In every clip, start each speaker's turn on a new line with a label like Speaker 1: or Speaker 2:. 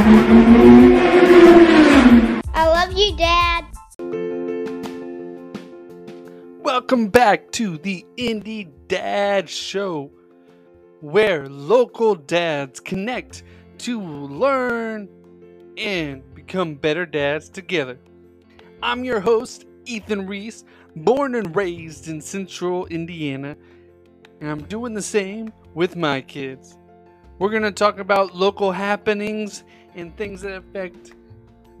Speaker 1: I love you, Dad.
Speaker 2: Welcome back to the Indy Dad Show, where local dads connect to learn and become better dads together. I'm your host, Ethan Reese, born and raised in central Indiana, and I'm doing the same with my kids. We're going to talk about local happenings and things that affect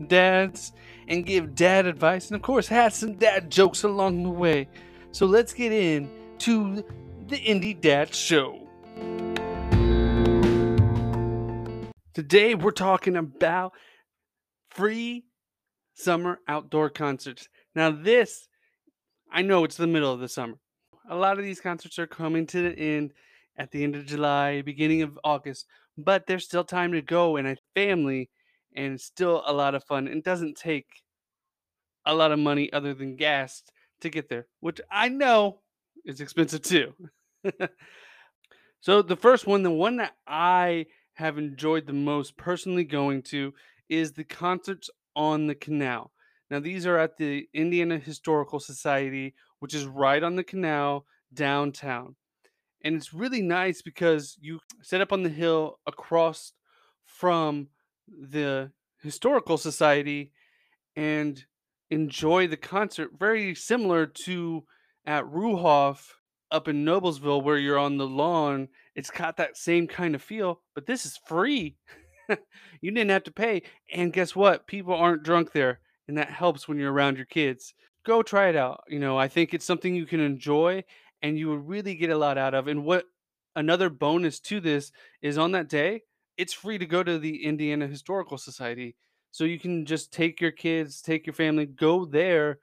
Speaker 2: dads and give dad advice and of course have some dad jokes along the way. So let's get in to the Indy Dad Show. Today we're talking about free summer outdoor concerts. Now this I know it's the middle of the summer. A lot of these concerts are coming to the end at the end of July, beginning of August, but there's still time to go and a family and still a lot of fun. And doesn't take a lot of money other than gas to get there, which I know is expensive too. so the first one, the one that I have enjoyed the most personally going to is the concerts on the canal. Now these are at the Indiana Historical Society, which is right on the canal downtown. And it's really nice because you set up on the hill across from the historical society and enjoy the concert very similar to at Ruoff up in Noblesville where you're on the lawn. It's got that same kind of feel, but this is free. you didn't have to pay. And guess what? People aren't drunk there, and that helps when you're around your kids. Go try it out. You know, I think it's something you can enjoy and you would really get a lot out of. And what another bonus to this is on that day, it's free to go to the Indiana Historical Society. So you can just take your kids, take your family, go there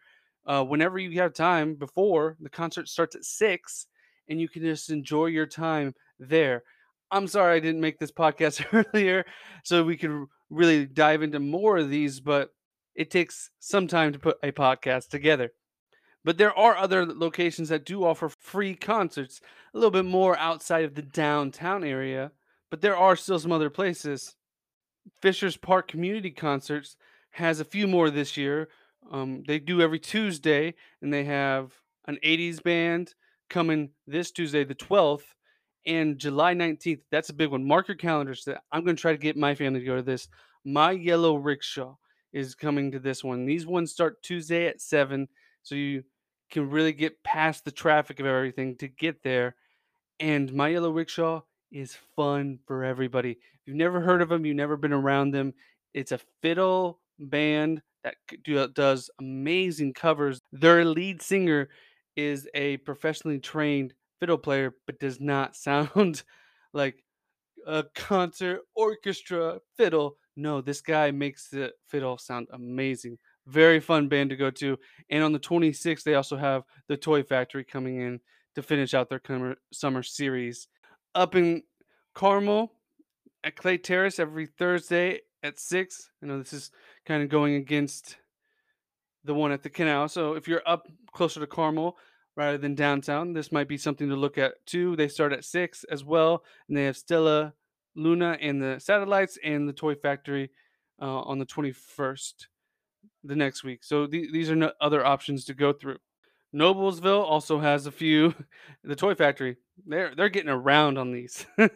Speaker 2: uh, whenever you have time before the concert starts at six, and you can just enjoy your time there. I'm sorry I didn't make this podcast earlier so we could really dive into more of these, but it takes some time to put a podcast together. But there are other locations that do offer free concerts, a little bit more outside of the downtown area but there are still some other places. Fishers Park Community Concerts has a few more this year. Um, they do every Tuesday, and they have an 80s band coming this Tuesday, the 12th, and July 19th. That's a big one. Mark your calendars. I'm going to try to get my family to go to this. My Yellow Rickshaw is coming to this one. These ones start Tuesday at 7, so you can really get past the traffic of everything to get there. And My Yellow Rickshaw is fun for everybody. If you've never heard of them, you've never been around them, it's a fiddle band that do, uh, does amazing covers. Their lead singer is a professionally trained fiddle player, but does not sound like a concert orchestra fiddle. No, this guy makes the fiddle sound amazing. Very fun band to go to. And on the 26th, they also have the Toy Factory coming in to finish out their summer series up in Carmel at Clay Terrace every Thursday at six. I know this is kind of going against the one at the canal. So if you're up closer to Carmel rather than downtown, this might be something to look at too. They start at six as well, and they have Stella Luna and the satellites and the Toy Factory uh, on the 21st the next week. So th- these are no other options to go through. Noblesville also has a few. The Toy Factory, they're they're getting around on these. they're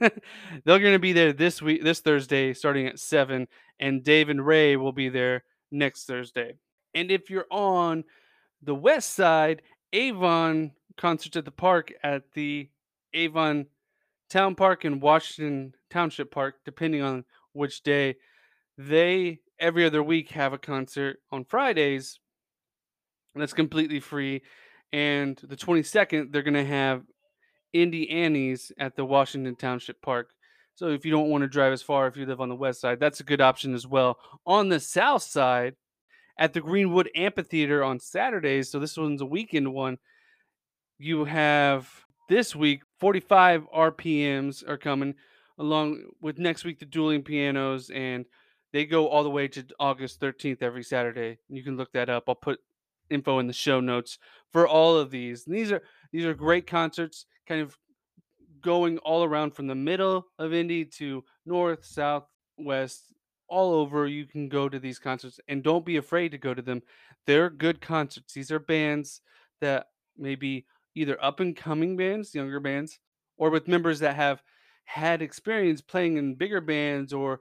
Speaker 2: going to be there this week, this Thursday, starting at seven, and Dave and Ray will be there next Thursday. And if you're on the west side, Avon concerts at the park at the Avon Town Park and Washington Township Park, depending on which day. They every other week have a concert on Fridays. That's completely free and the 22nd they're going to have Indy Annie's at the Washington Township Park. So if you don't want to drive as far if you live on the west side, that's a good option as well. On the south side, at the Greenwood Amphitheater on Saturdays, so this one's a weekend one, you have this week 45 RPMs are coming along with next week the dueling pianos and they go all the way to August 13th every Saturday. You can look that up. I'll put info in the show notes for all of these. And these are these are great concerts, kind of going all around from the middle of Indy to north, south, west, all over. You can go to these concerts and don't be afraid to go to them. They're good concerts. These are bands that maybe either up and coming bands, younger bands, or with members that have had experience playing in bigger bands or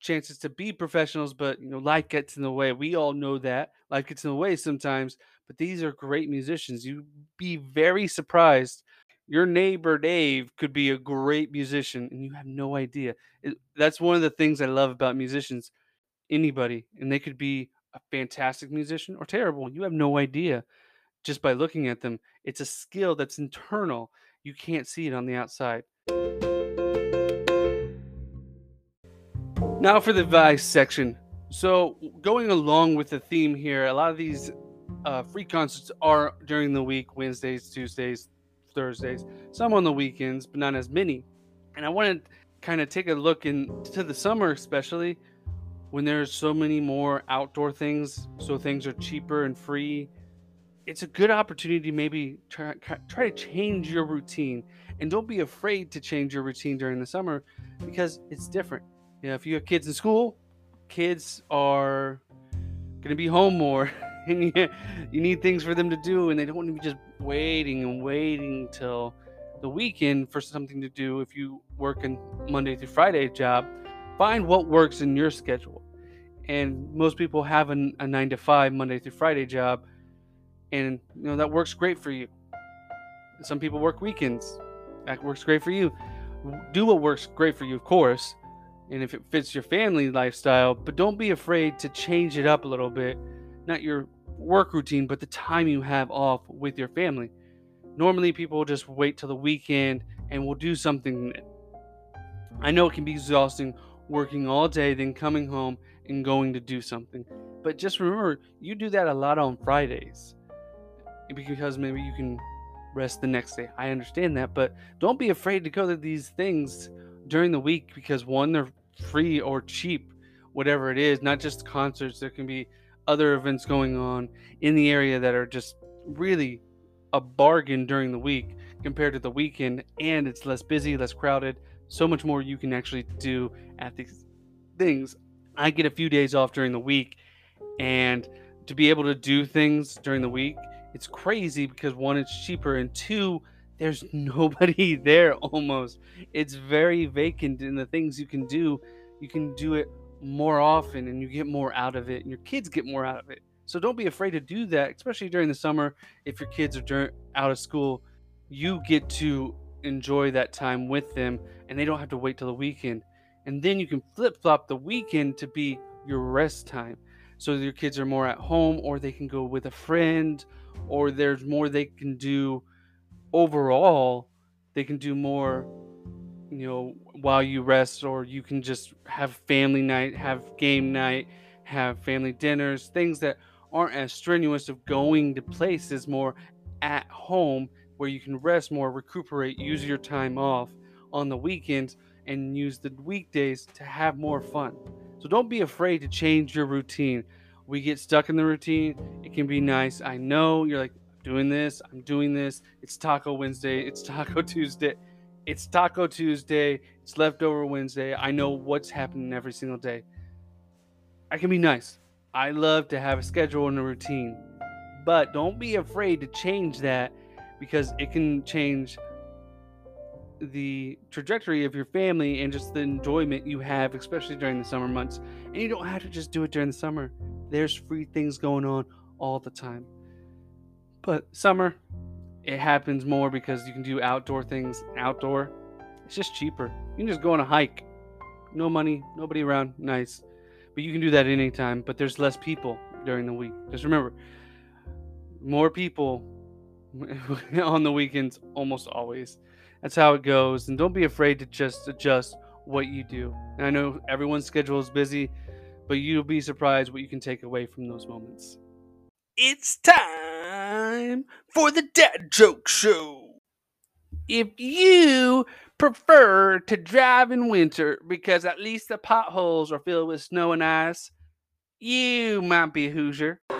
Speaker 2: chances to be professionals, but you know, life gets in the way. We all know that life gets in the way sometimes, but these are great musicians. You'd be very surprised. Your neighbor Dave could be a great musician, and you have no idea. It, that's one of the things I love about musicians. Anybody, and they could be a fantastic musician or terrible. You have no idea just by looking at them. It's a skill that's internal. You can't see it on the outside. Now for the advice section. So, going along with the theme here, a lot of these uh, free concerts are during the week Wednesdays, Tuesdays, Thursdays, some on the weekends, but not as many. And I want to kind of take a look into the summer, especially when there's so many more outdoor things, so things are cheaper and free. It's a good opportunity, maybe try, try to change your routine. And don't be afraid to change your routine during the summer because it's different you know, if you have kids in school, kids are going to be home more. You need things for them to do and they don't want to be just waiting and waiting till the weekend for something to do. If you work a monday through friday job find what works in your schedule. And most people have an, a nine to five monday through friday job and you know that works great for you. Some people work weekends. That works great for you. Do what works great for you of course and if it fits your family lifestyle, but don't be afraid to change it up a little bit. Not your work routine, but the time you have off with your family. Normally, people just wait till the weekend and will do something. I know it can be exhausting working all day, then coming home and going to do something. But just remember, you do that a lot on Fridays because maybe you can rest the next day. I understand that, but don't be afraid to go to these things during the week because one, they're free or cheap, whatever it is, not just concerts. There can be other events going on in the area that are just really a bargain during the week compared to the weekend, and it's less busy, less crowded. So much more you can actually do at these things. I get a few days off during the week, and to be able to do things during the week, it's crazy because one, it's cheaper, and two, there's nobody there almost. It's very vacant in the things you can do. You can do it more often and you get more out of it and your kids get more out of it. So don't be afraid to do that, especially during the summer if your kids are out of school. You get to enjoy that time with them and they don't have to wait till the weekend. And then you can flip flop the weekend to be your rest time. So your kids are more at home or they can go with a friend or there's more they can do overall they can do more you know while you rest or you can just have family night have game night have family dinners. Things that aren't as strenuous of going to places more at home where you can rest more recuperate use your time off on the weekends and use the weekdays to have more fun. So don't be afraid to change your routine. We get stuck in the routine. It can be nice i know. You're like doing this. I'm doing this. It's Taco Wednesday. It's Taco Tuesday. It's Taco Tuesday. It's Leftover Wednesday. I know what's happening every single day. I can be nice. I love to have a schedule and a routine. But don't be afraid to change that because it can change the trajectory of your family and just the enjoyment you have, especially during the summer months. And you don't have to just do it during the summer. There's free things going on all the time. But summer, it happens more because you can do outdoor things outdoor. It's just cheaper. You can just go on a hike. No money, nobody around, nice. But you can do that anytime, but there's less people during the week. Just remember, more people on the weekends almost always. That's how it goes. And don't be afraid to just adjust what you do. And I know everyone's schedule is busy, but you'll be surprised what you can take away from those moments. It's time for the Dad Joke Show. If you prefer to drive in winter because at least the potholes are filled with snow and ice, you might be a Hoosier.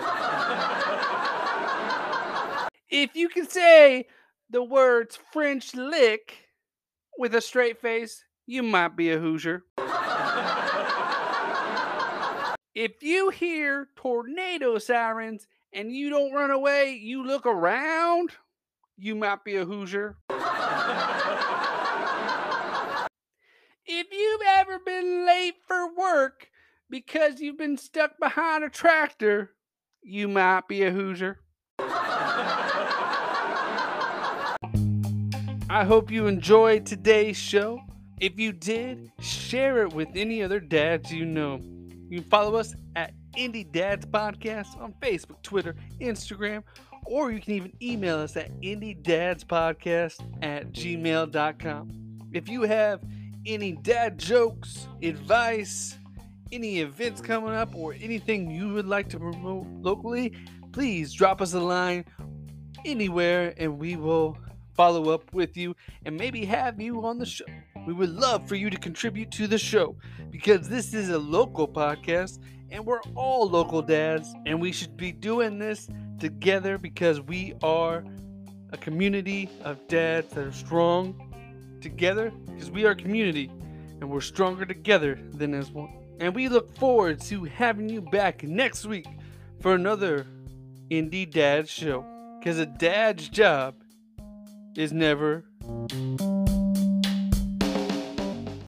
Speaker 2: if you can say the words French lick with a straight face, you might be a Hoosier. If you hear tornado sirens and you don't run away, you look around, you might be a Hoosier. if you've ever been late for work because you've been stuck behind a tractor, you might be a Hoosier. I hope you enjoyed today's show. If you did, share it with any other dads you know. You can follow us at Indy Dads Podcast on Facebook, Twitter, Instagram, or you can even email us at indydadspodcast at gmail.com. If you have any dad jokes, advice, any events coming up, or anything you would like to promote locally, please drop us a line anywhere and we will follow up with you and maybe have you on the show. We would love for you to contribute to the show because this is a local podcast and we're all local dads and we should be doing this together because we are a community of dads that are strong together because we are a community and we're stronger together than as one. And we look forward to having you back next week for another Indy Dad show because a dad's job is never